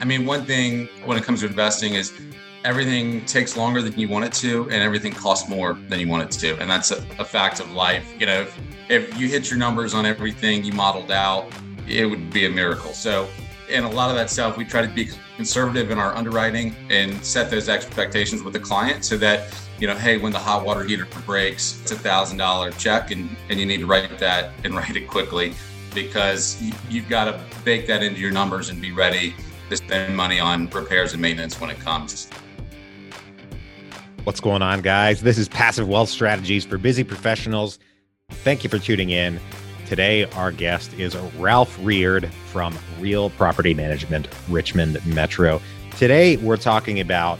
I mean, one thing when it comes to investing is everything takes longer than you want it to, and everything costs more than you want it to. And that's a, a fact of life. You know, if, if you hit your numbers on everything you modeled out, it would be a miracle. So, and a lot of that stuff, we try to be conservative in our underwriting and set those expectations with the client so that, you know, hey, when the hot water heater breaks, it's a thousand dollar check and, and you need to write that and write it quickly because you've got to bake that into your numbers and be ready to spend money on repairs and maintenance when it comes. What's going on, guys? This is Passive Wealth Strategies for Busy Professionals. Thank you for tuning in. Today, our guest is Ralph Reard from Real Property Management, Richmond Metro. Today, we're talking about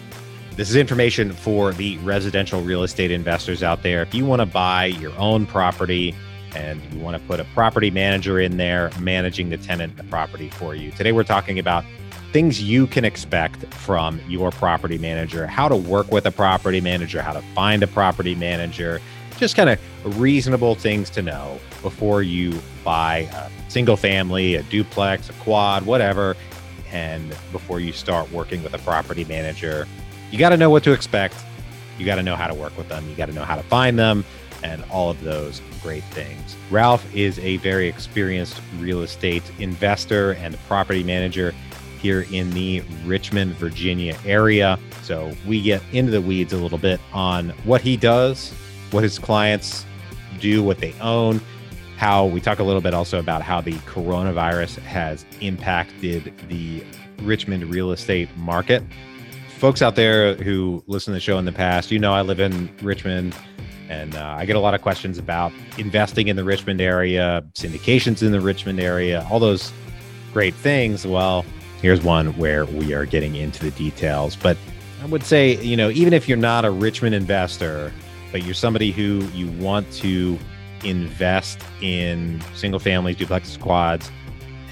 this is information for the residential real estate investors out there. If you want to buy your own property and you want to put a property manager in there managing the tenant the property for you, today we're talking about things you can expect from your property manager, how to work with a property manager, how to find a property manager, just kind of reasonable things to know before you buy a single family, a duplex, a quad, whatever, and before you start working with a property manager. You got to know what to expect. You got to know how to work with them. You got to know how to find them and all of those great things. Ralph is a very experienced real estate investor and property manager here in the Richmond, Virginia area. So we get into the weeds a little bit on what he does, what his clients do, what they own, how we talk a little bit also about how the coronavirus has impacted the Richmond real estate market. Folks out there who listen to the show in the past, you know, I live in Richmond and uh, I get a lot of questions about investing in the Richmond area, syndications in the Richmond area, all those great things. Well, Here's one where we are getting into the details. But I would say, you know, even if you're not a Richmond investor, but you're somebody who you want to invest in single families, duplex quads,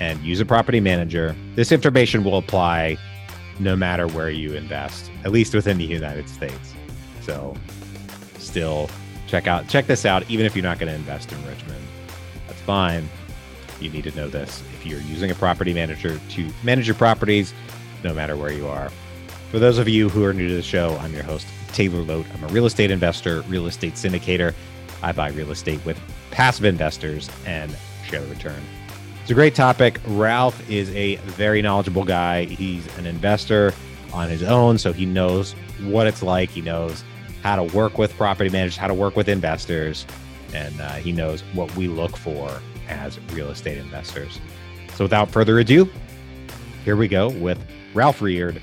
and use a property manager, this information will apply no matter where you invest, at least within the United States. So still check out check this out, even if you're not going to invest in Richmond. That's fine you need to know this if you're using a property manager to manage your properties, no matter where you are. For those of you who are new to the show, I'm your host, Taylor Loht. I'm a real estate investor, real estate syndicator. I buy real estate with passive investors and share the return. It's a great topic. Ralph is a very knowledgeable guy. He's an investor on his own, so he knows what it's like. He knows how to work with property managers, how to work with investors, and uh, he knows what we look for as real estate investors. So without further ado, here we go with Ralph Reard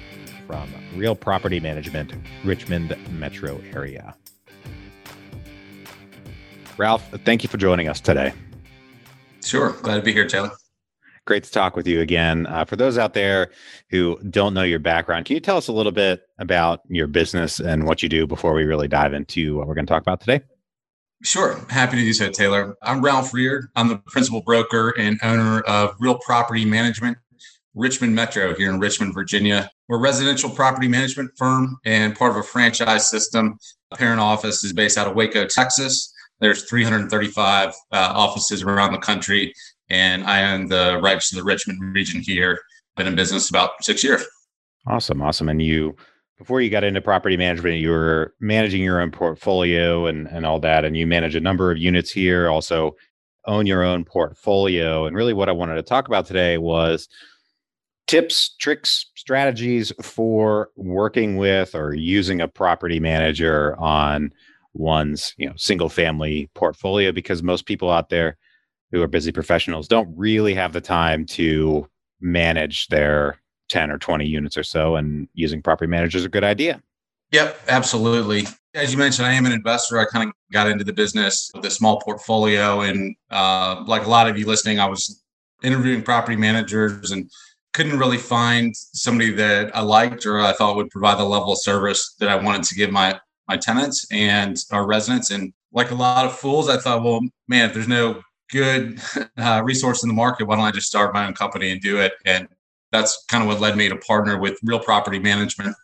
from Real Property Management, Richmond metro area. Ralph, thank you for joining us today. Sure. Glad to be here, Taylor. Great to talk with you again. Uh, for those out there who don't know your background, can you tell us a little bit about your business and what you do before we really dive into what we're going to talk about today? Sure. Happy to do so, Taylor. I'm Ralph Reard. I'm the principal broker and owner of Real Property Management, Richmond Metro here in Richmond, Virginia. We're a residential property management firm and part of a franchise system. parent office is based out of Waco, Texas. There's 335 uh, offices around the country, and I own the rights to the Richmond region here. Been in business about six years. Awesome. Awesome. And you before you got into property management, you were managing your own portfolio and, and all that. And you manage a number of units here, also own your own portfolio. And really, what I wanted to talk about today was tips, tricks, strategies for working with or using a property manager on one's you know single family portfolio because most people out there who are busy professionals don't really have the time to manage their 10 or 20 units or so and using property managers is a good idea. Yep, absolutely. As you mentioned, I am an investor. I kind of got into the business with a small portfolio. And uh, like a lot of you listening, I was interviewing property managers and couldn't really find somebody that I liked or I thought would provide the level of service that I wanted to give my my tenants and our residents. And like a lot of fools, I thought, well, man, if there's no good uh, resource in the market, why don't I just start my own company and do it? And that's kind of what led me to partner with real property management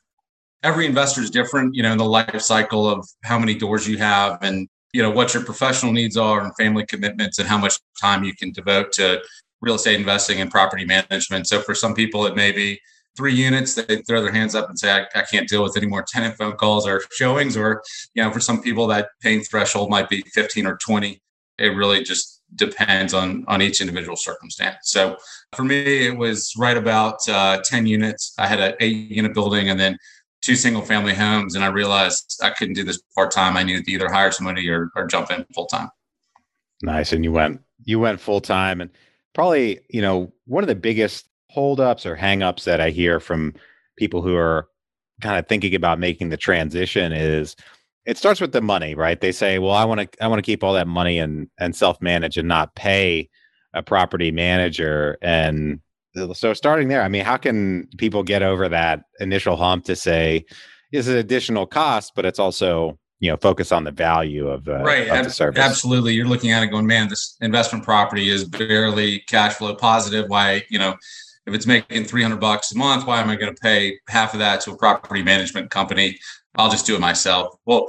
every investor is different you know in the life cycle of how many doors you have and you know what your professional needs are and family commitments and how much time you can devote to real estate investing and property management so for some people it may be three units, they throw their hands up and say, I, I, can't deal with any more tenant phone calls or showings. Or, you know, for some people, that pain threshold might be 15 or 20. It really just depends on on each individual circumstance. So for me, it was right about uh, 10 units. I had an eight unit building and then two single family homes. And I realized I couldn't do this part time. I needed to either hire somebody or, or jump in full time. Nice. And you went, you went full time and probably, you know, one of the biggest holdups or hangups that I hear from people who are kind of thinking about making the transition is it starts with the money, right? They say, "Well, I want to I want to keep all that money and and self-manage and not pay a property manager." And so starting there, I mean, how can people get over that initial hump to say is an additional cost, but it's also you know focus on the value of the, right. Of the service. Absolutely, you're looking at it going, man, this investment property is barely cash flow positive. Why, you know, if it's making 300 bucks a month, why am I going to pay half of that to a property management company? I'll just do it myself. Well,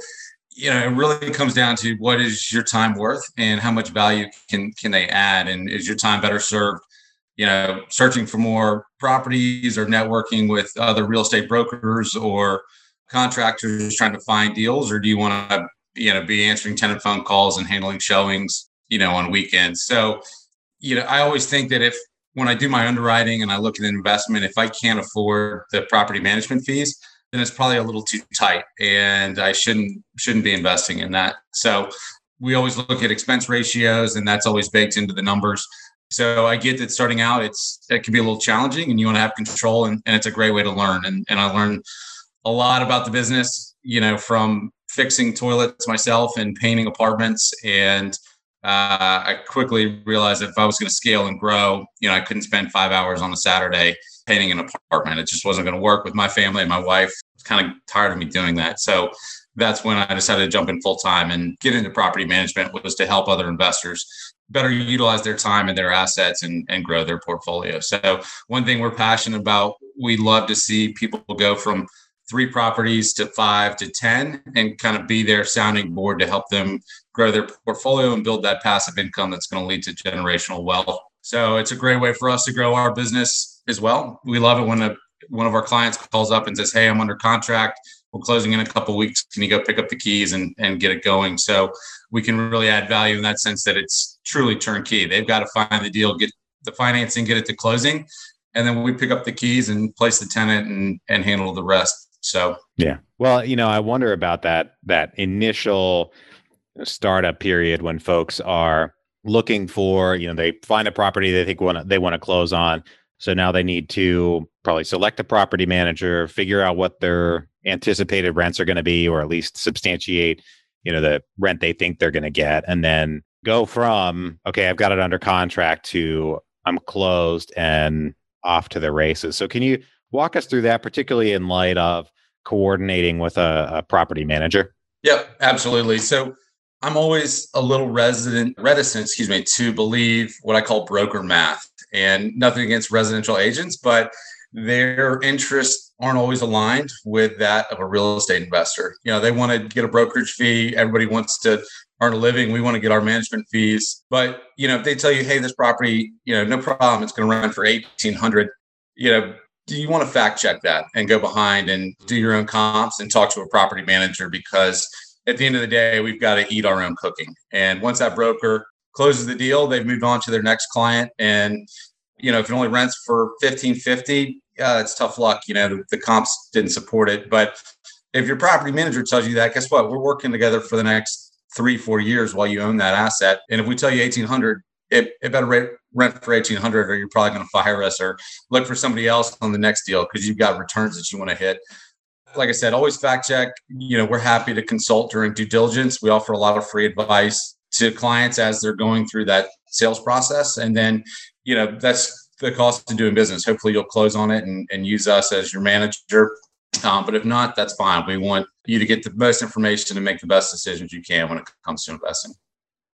you know, it really comes down to what is your time worth and how much value can can they add, and is your time better served, you know, searching for more properties or networking with other real estate brokers or contractors trying to find deals, or do you want to, you know, be answering tenant phone calls and handling showings, you know, on weekends? So, you know, I always think that if when I do my underwriting and I look at an investment, if I can't afford the property management fees, then it's probably a little too tight and I shouldn't shouldn't be investing in that. So we always look at expense ratios and that's always baked into the numbers. So I get that starting out it's it can be a little challenging and you want to have control and, and it's a great way to learn. And and I learned a lot about the business, you know, from fixing toilets myself and painting apartments and uh, I quickly realized if I was going to scale and grow, you know, I couldn't spend five hours on a Saturday painting an apartment. It just wasn't going to work with my family and my wife. Was kind of tired of me doing that. So that's when I decided to jump in full time and get into property management was to help other investors better utilize their time and their assets and, and grow their portfolio. So one thing we're passionate about, we love to see people go from three properties to five to 10 and kind of be their sounding board to help them grow their portfolio and build that passive income that's going to lead to generational wealth. So it's a great way for us to grow our business as well. We love it when a, one of our clients calls up and says, Hey, I'm under contract. We're closing in a couple weeks. Can you go pick up the keys and, and get it going? So we can really add value in that sense that it's truly turnkey. They've got to find the deal, get the financing, get it to closing. And then we pick up the keys and place the tenant and, and handle the rest. So yeah. Well, you know, I wonder about that that initial startup period when folks are looking for, you know, they find a property they think want they want to close on. So now they need to probably select a property manager, figure out what their anticipated rents are going to be, or at least substantiate, you know, the rent they think they're going to get, and then go from okay, I've got it under contract to I'm closed and off to the races. So can you walk us through that, particularly in light of coordinating with a, a property manager? Yep, absolutely. So I'm always a little resident reticent, excuse me, to believe what I call broker math. And nothing against residential agents, but their interests aren't always aligned with that of a real estate investor. You know, they want to get a brokerage fee. Everybody wants to earn a living. We want to get our management fees. But, you know, if they tell you, hey, this property, you know, no problem, it's going to run for 1800 you know, do you want to fact check that and go behind and do your own comps and talk to a property manager because at the end of the day we've got to eat our own cooking. And once that broker closes the deal they've moved on to their next client. And you know if it only rents for 1550 yeah it's tough luck you know the, the comps didn't support it. But if your property manager tells you that guess what? We're working together for the next three four years while you own that asset. And if we tell you 1800 it, it better rent, rent for 1800 or you're probably going to fire us or look for somebody else on the next deal because you've got returns that you want to hit like i said always fact check you know we're happy to consult during due diligence we offer a lot of free advice to clients as they're going through that sales process and then you know that's the cost of doing business hopefully you'll close on it and, and use us as your manager um, but if not that's fine we want you to get the most information and make the best decisions you can when it comes to investing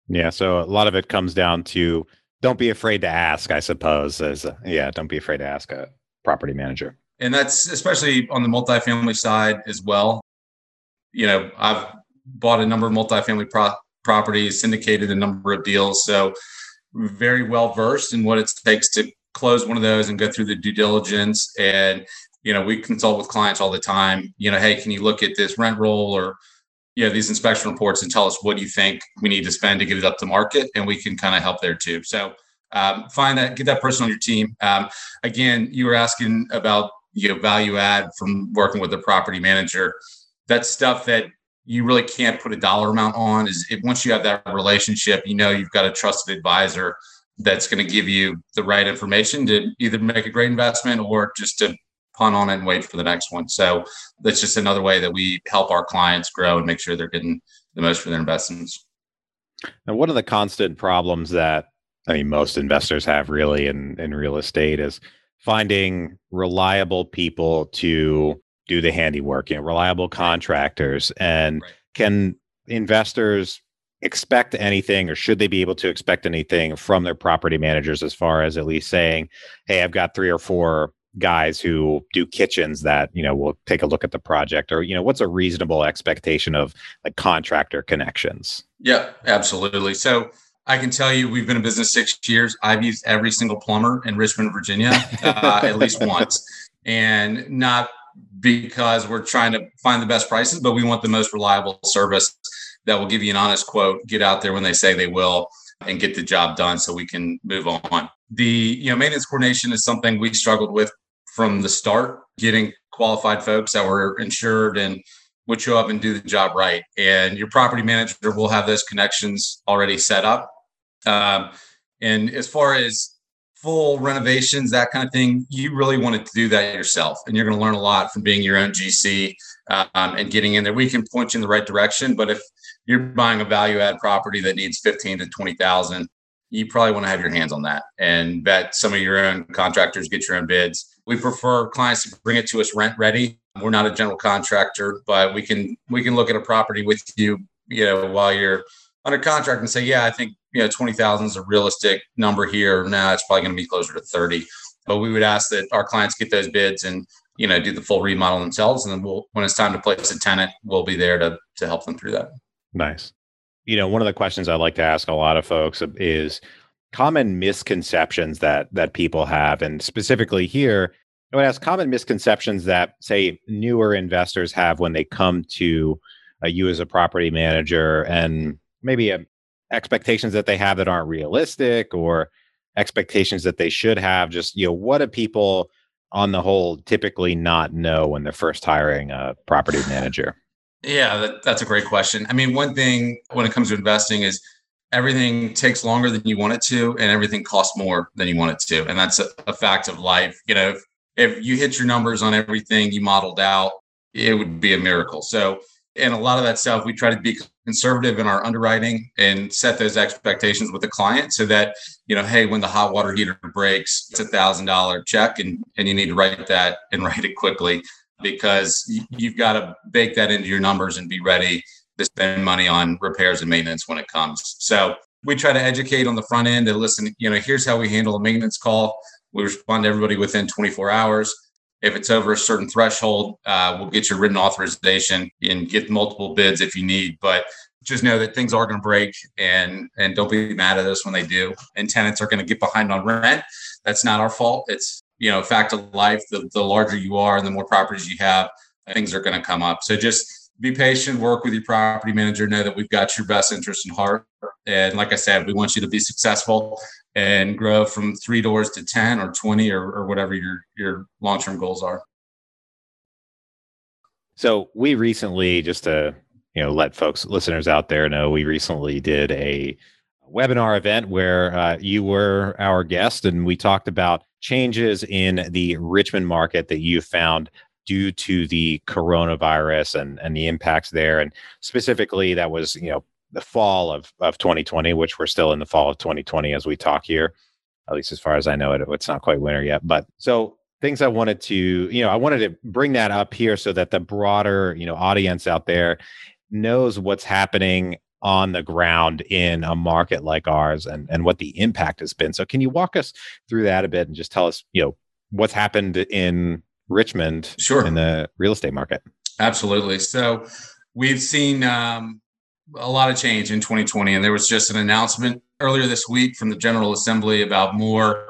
yeah. So a lot of it comes down to don't be afraid to ask, I suppose. As a, yeah, don't be afraid to ask a property manager. And that's especially on the multifamily side as well. You know, I've bought a number of multifamily pro- properties, syndicated a number of deals. So very well versed in what it takes to close one of those and go through the due diligence and you know we consult with clients all the time you know hey can you look at this rent roll or you know these inspection reports and tell us what do you think we need to spend to get it up to market and we can kind of help there too so um, find that get that person on your team um, again you were asking about you know value add from working with a property manager. That's stuff that you really can't put a dollar amount on is if once you have that relationship you know you've got a trusted advisor that's going to give you the right information to either make a great investment or just to punt on it and wait for the next one. So that's just another way that we help our clients grow and make sure they're getting the most for their investments. And one of the constant problems that i mean most investors have really in, in real estate is finding reliable people to do the handiwork, you know, reliable contractors. And right. can investors expect anything or should they be able to expect anything from their property managers as far as at least saying, hey, I've got three or four guys who do kitchens that, you know, will take a look at the project or, you know, what's a reasonable expectation of like contractor connections? Yeah, absolutely. So I can tell you, we've been in business six years. I've used every single plumber in Richmond, Virginia, uh, at least once, and not because we're trying to find the best prices, but we want the most reliable service that will give you an honest quote, get out there when they say they will, and get the job done so we can move on. The you know maintenance coordination is something we struggled with from the start, getting qualified folks that were insured and would show up and do the job right. And your property manager will have those connections already set up. Um, and as far as full renovations, that kind of thing, you really want to do that yourself. And you're going to learn a lot from being your own GC um, and getting in there. We can point you in the right direction, but if you're buying a value add property that needs 15 to 20,000, you probably want to have your hands on that and bet some of your own contractors get your own bids. We prefer clients to bring it to us rent ready. We're not a general contractor, but we can we can look at a property with you, you know, while you're under contract and say, yeah, I think you know, 20,000 is a realistic number here. Now it's probably going to be closer to 30. But we would ask that our clients get those bids and, you know, do the full remodel themselves. And then we'll, when it's time to place a tenant, we'll be there to, to help them through that. Nice. You know, one of the questions I like to ask a lot of folks is common misconceptions that that people have. And specifically here, I would ask common misconceptions that say newer investors have when they come to uh, you as a property manager and maybe a, expectations that they have that aren't realistic or expectations that they should have just you know what do people on the whole typically not know when they're first hiring a property manager? Yeah that, that's a great question. I mean one thing when it comes to investing is everything takes longer than you want it to and everything costs more than you want it to and that's a, a fact of life. You know if, if you hit your numbers on everything you modeled out it would be a miracle. So and a lot of that stuff we try to be conservative in our underwriting and set those expectations with the client so that you know hey when the hot water heater breaks it's a thousand dollar check and and you need to write that and write it quickly because you've got to bake that into your numbers and be ready to spend money on repairs and maintenance when it comes. So we try to educate on the front end and listen you know here's how we handle a maintenance call. We respond to everybody within 24 hours if it's over a certain threshold, uh, we'll get your written authorization and get multiple bids if you need. But just know that things are going to break and and don't be mad at us when they do. And tenants are going to get behind on rent. That's not our fault. It's you know fact of life. The the larger you are and the more properties you have, things are going to come up. So just be patient, work with your property manager, know that we've got your best interest in heart. And like I said, we want you to be successful and grow from three doors to 10 or 20 or, or whatever your, your long-term goals are. So we recently, just to you know let folks listeners out there know, we recently did a webinar event where uh, you were our guest, and we talked about changes in the Richmond market that you found due to the coronavirus and and the impacts there, and specifically that was you know the fall of of 2020, which we're still in the fall of 2020 as we talk here. At least as far as I know it, it's not quite winter yet. But so things I wanted to, you know, I wanted to bring that up here so that the broader, you know, audience out there knows what's happening on the ground in a market like ours and and what the impact has been. So can you walk us through that a bit and just tell us, you know, what's happened in Richmond sure. in the real estate market? Absolutely. So we've seen um, a lot of change in 2020. And there was just an announcement earlier this week from the General Assembly about more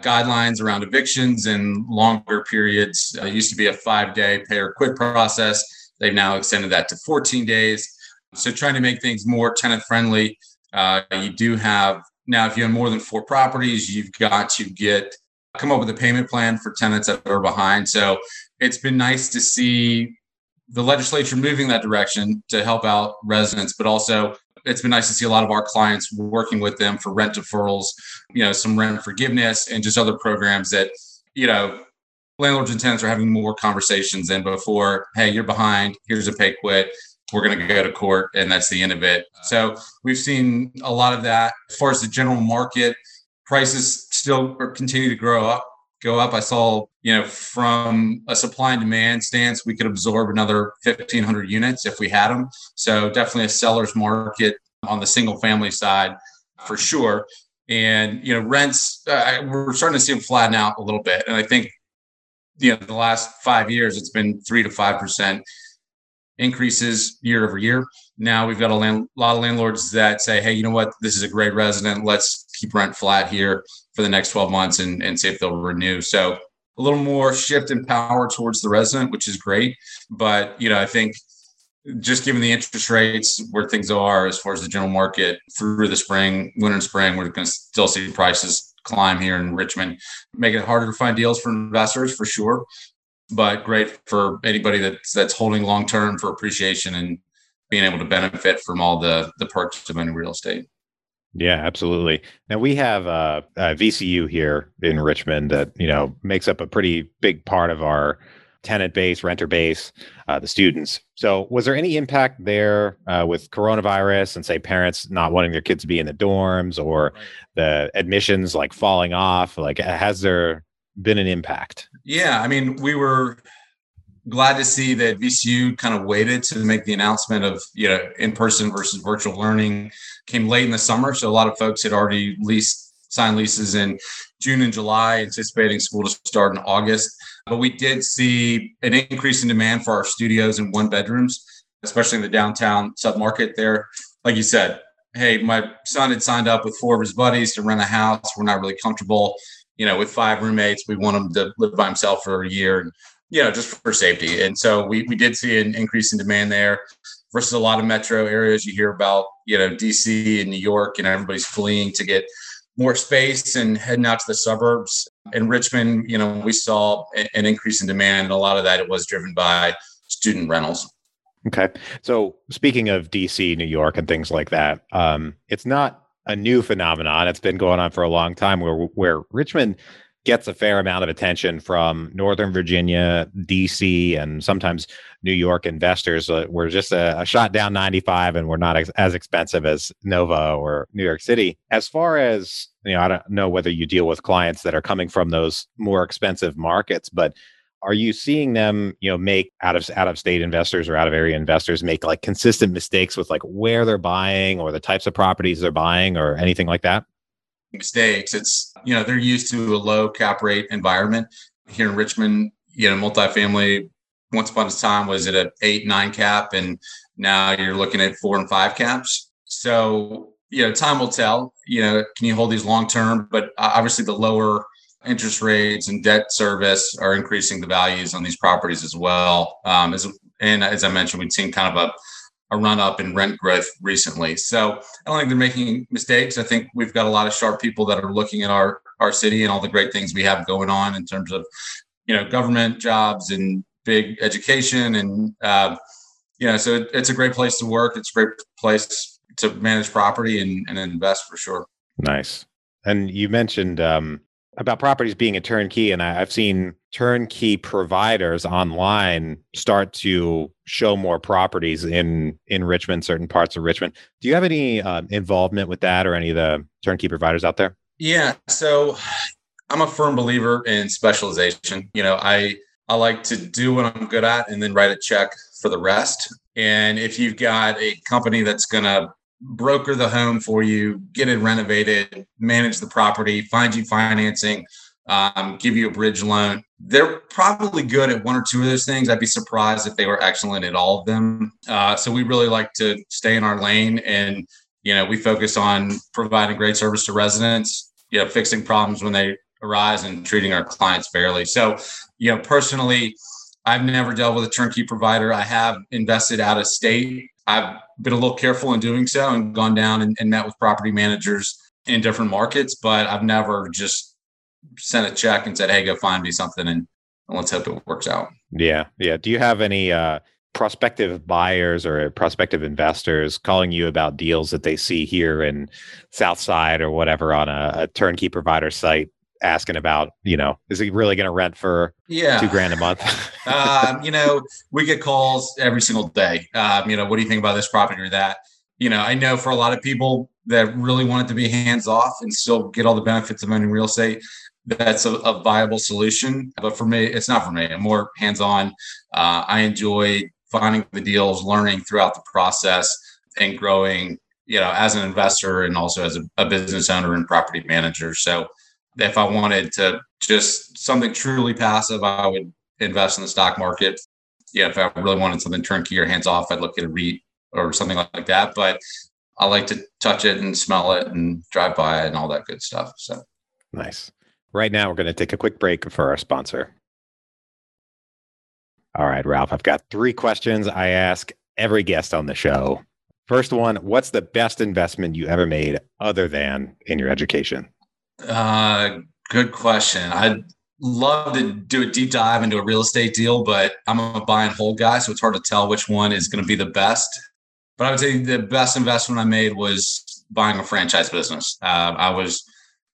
guidelines around evictions and longer periods. Uh, it used to be a five day pay or quit process. They've now extended that to 14 days. So, trying to make things more tenant friendly. Uh, you do have now, if you have more than four properties, you've got to get come up with a payment plan for tenants that are behind. So, it's been nice to see the legislature moving that direction to help out residents, but also it's been nice to see a lot of our clients working with them for rent deferrals, you know, some rent forgiveness and just other programs that, you know, landlords and tenants are having more conversations than before. Hey, you're behind. Here's a pay quit. We're going to go to court, and that's the end of it. So we've seen a lot of that. As far as the general market, prices still continue to grow up go up. I saw, you know, from a supply and demand stance, we could absorb another 1,500 units if we had them. So definitely a seller's market on the single family side for sure. And, you know, rents, uh, we're starting to see them flatten out a little bit. And I think, you know, the last five years, it's been three to 5% increases year over year. Now we've got a land, lot of landlords that say, hey, you know what, this is a great resident. Let's keep rent flat here for the next 12 months and, and see if they'll renew. So a little more shift in power towards the resident, which is great. But, you know, I think just given the interest rates where things are as far as the general market through the spring, winter and spring, we're going to still see prices climb here in Richmond, make it harder to find deals for investors for sure. But great for anybody that's that's holding long term for appreciation and being able to benefit from all the the perks of owning real estate. Yeah, absolutely. Now we have uh, a VCU here in Richmond that you know makes up a pretty big part of our tenant base, renter base, uh, the students. So, was there any impact there uh, with coronavirus and say parents not wanting their kids to be in the dorms or the admissions like falling off? Like, has there been an impact? Yeah, I mean, we were glad to see that VCU kind of waited to make the announcement of you know in person versus virtual learning came late in the summer, so a lot of folks had already leased signed leases in June and July, anticipating school to start in August. But we did see an increase in demand for our studios and one bedrooms, especially in the downtown submarket there. Like you said, hey, my son had signed up with four of his buddies to rent a house. We're not really comfortable, you know, with five roommates. We want him to live by himself for a year. And you know, just for safety. And so we, we did see an increase in demand there versus a lot of metro areas. You hear about, you know, DC and New York, and everybody's fleeing to get more space and heading out to the suburbs. In Richmond, you know, we saw an increase in demand. And a lot of that it was driven by student rentals. Okay. So speaking of DC, New York, and things like that, um, it's not a new phenomenon. It's been going on for a long time where where Richmond gets a fair amount of attention from Northern Virginia, DC, and sometimes New York investors. Uh, we're just a, a, shot down 95 and we're not ex- as expensive as Nova or New York City. As far as, you know, I don't know whether you deal with clients that are coming from those more expensive markets, but are you seeing them, you know, make out of out of state investors or out of area investors make like consistent mistakes with like where they're buying or the types of properties they're buying or anything like that? Mistakes. It's, you know, they're used to a low cap rate environment. Here in Richmond, you know, multifamily once upon a time was at an eight, nine cap, and now you're looking at four and five caps. So, you know, time will tell. You know, can you hold these long term? But obviously, the lower interest rates and debt service are increasing the values on these properties as well. Um, as and as I mentioned, we've seen kind of a a run up in rent growth recently. So I don't think they're making mistakes. I think we've got a lot of sharp people that are looking at our our city and all the great things we have going on in terms of you know government jobs and big education and uh, you know so it's a great place to work. It's a great place to manage property and, and invest for sure. Nice. And you mentioned um, about properties being a turnkey, and I, have seen turnkey providers online start to show more properties in in Richmond, certain parts of Richmond. Do you have any uh, involvement with that, or any of the turnkey providers out there? Yeah, so I'm a firm believer in specialization. You know, I I like to do what I'm good at, and then write a check for the rest. And if you've got a company that's going to broker the home for you, get it renovated, manage the property, find you financing, um, give you a bridge loan. They're probably good at one or two of those things. I'd be surprised if they were excellent at all of them. Uh, so we really like to stay in our lane, and you know we focus on providing great service to residents. You know, fixing problems when they arise and treating our clients fairly. So, you know, personally, I've never dealt with a turnkey provider. I have invested out of state. I've been a little careful in doing so and gone down and, and met with property managers in different markets, but I've never just sent a check and said, "Hey, go find me something," and, and let's hope it works out. Yeah, yeah. Do you have any uh, prospective buyers or prospective investors calling you about deals that they see here in Southside or whatever on a, a turnkey provider site asking about, you know, is he really going to rent for yeah. two grand a month? um, you know, we get calls every single day. Um, you know, what do you think about this property or that? You know, I know for a lot of people that really want it to be hands off and still get all the benefits of owning real estate, that's a, a viable solution. But for me, it's not for me. I'm more hands on. Uh, I enjoy finding the deals, learning throughout the process, and growing. You know, as an investor and also as a, a business owner and property manager. So, if I wanted to just something truly passive, I would invest in the stock market. Yeah, if I really wanted something turnkey or hands off, I'd look at a REIT or something like that. But I like to touch it and smell it and drive by it and all that good stuff. So nice. Right now, we're going to take a quick break for our sponsor. All right, Ralph, I've got three questions I ask every guest on the show. First one What's the best investment you ever made other than in your education? Uh, good question. I'd love to do a deep dive into a real estate deal, but I'm a buy and hold guy, so it's hard to tell which one is going to be the best. But I would say the best investment I made was buying a franchise business. Uh, I was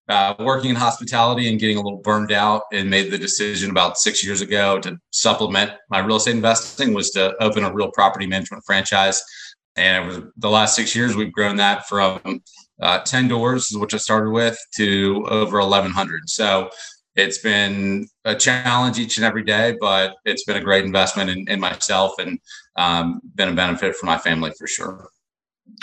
uh, working in hospitality and getting a little burned out and made the decision about six years ago to supplement my real estate investing was to open a real property management franchise and it was the last six years we've grown that from uh, 10 doors which i started with to over 1100 so it's been a challenge each and every day but it's been a great investment in, in myself and um, been a benefit for my family for sure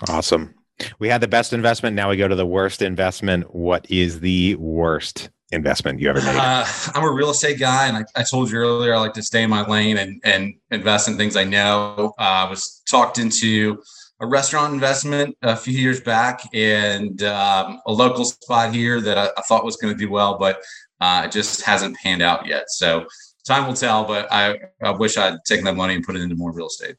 awesome we had the best investment. Now we go to the worst investment. What is the worst investment you ever made? Uh, I'm a real estate guy, and I, I, told you earlier I like to stay in my lane and and invest in things I know. Uh, I was talked into a restaurant investment a few years back, and um, a local spot here that I, I thought was going to do well, but uh, it just hasn't panned out yet. So time will tell. But I, I wish I'd taken that money and put it into more real estate.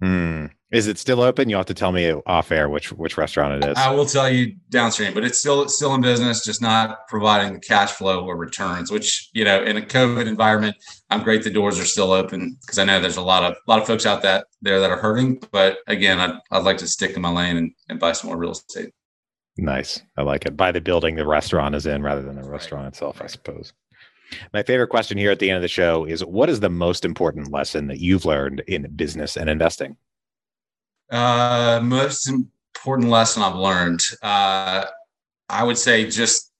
Hmm. Is it still open? You have to tell me off air which which restaurant it is. I will tell you downstream, but it's still it's still in business, just not providing the cash flow or returns. Which you know, in a COVID environment, I'm great. The doors are still open because I know there's a lot of a lot of folks out that there that are hurting. But again, I'd I'd like to stick in my lane and, and buy some more real estate. Nice, I like it. Buy the building the restaurant is in rather than the restaurant right. itself, I suppose. My favorite question here at the end of the show is: What is the most important lesson that you've learned in business and investing? Uh, most important lesson I've learned, uh, I would say just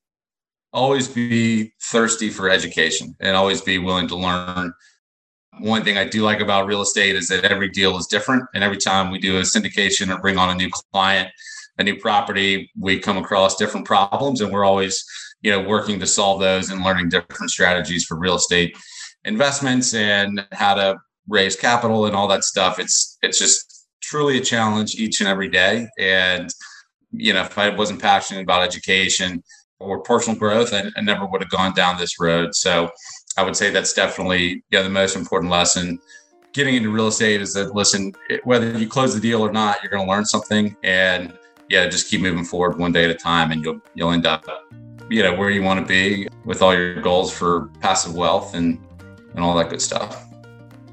always be thirsty for education and always be willing to learn. One thing I do like about real estate is that every deal is different. And every time we do a syndication or bring on a new client, a new property, we come across different problems and we're always, you know, working to solve those and learning different strategies for real estate investments and how to raise capital and all that stuff. It's it's just truly a challenge each and every day. And, you know, if I wasn't passionate about education or personal growth, I, I never would have gone down this road. So I would say that's definitely yeah, the most important lesson. Getting into real estate is that listen, whether you close the deal or not, you're going to learn something, and yeah, just keep moving forward one day at a time, and you'll you'll end up, you know, where you want to be with all your goals for passive wealth and and all that good stuff.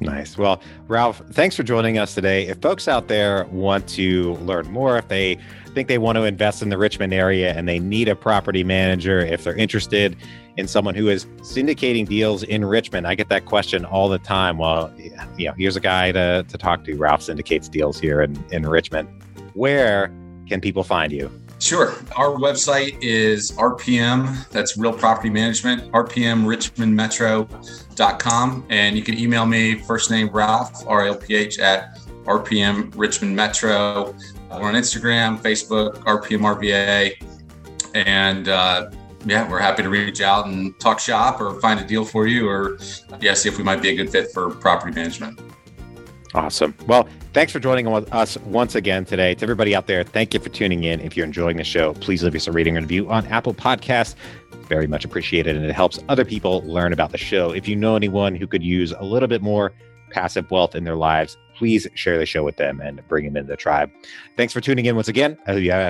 Nice. Well, Ralph, thanks for joining us today. If folks out there want to learn more, if they think they want to invest in the Richmond area and they need a property manager, if they're interested in someone who is syndicating deals in Richmond, I get that question all the time. Well, you know, here's a guy to, to talk to. Ralph syndicates deals here in, in Richmond. Where can people find you? Sure. Our website is RPM, that's Real Property Management, rpmrichmondmetro.com. And you can email me, first name Ralph, R L P H, at RPM Richmond Metro. We're on Instagram, Facebook, RPM RVA. And uh, yeah, we're happy to reach out and talk shop or find a deal for you or yeah, see if we might be a good fit for property management. Awesome. Well, thanks for joining us once again today. To everybody out there, thank you for tuning in. If you're enjoying the show, please leave us a rating and review on Apple Podcasts. Very much appreciated. And it helps other people learn about the show. If you know anyone who could use a little bit more passive wealth in their lives, please share the show with them and bring them into the tribe. Thanks for tuning in once again. Uh, yeah.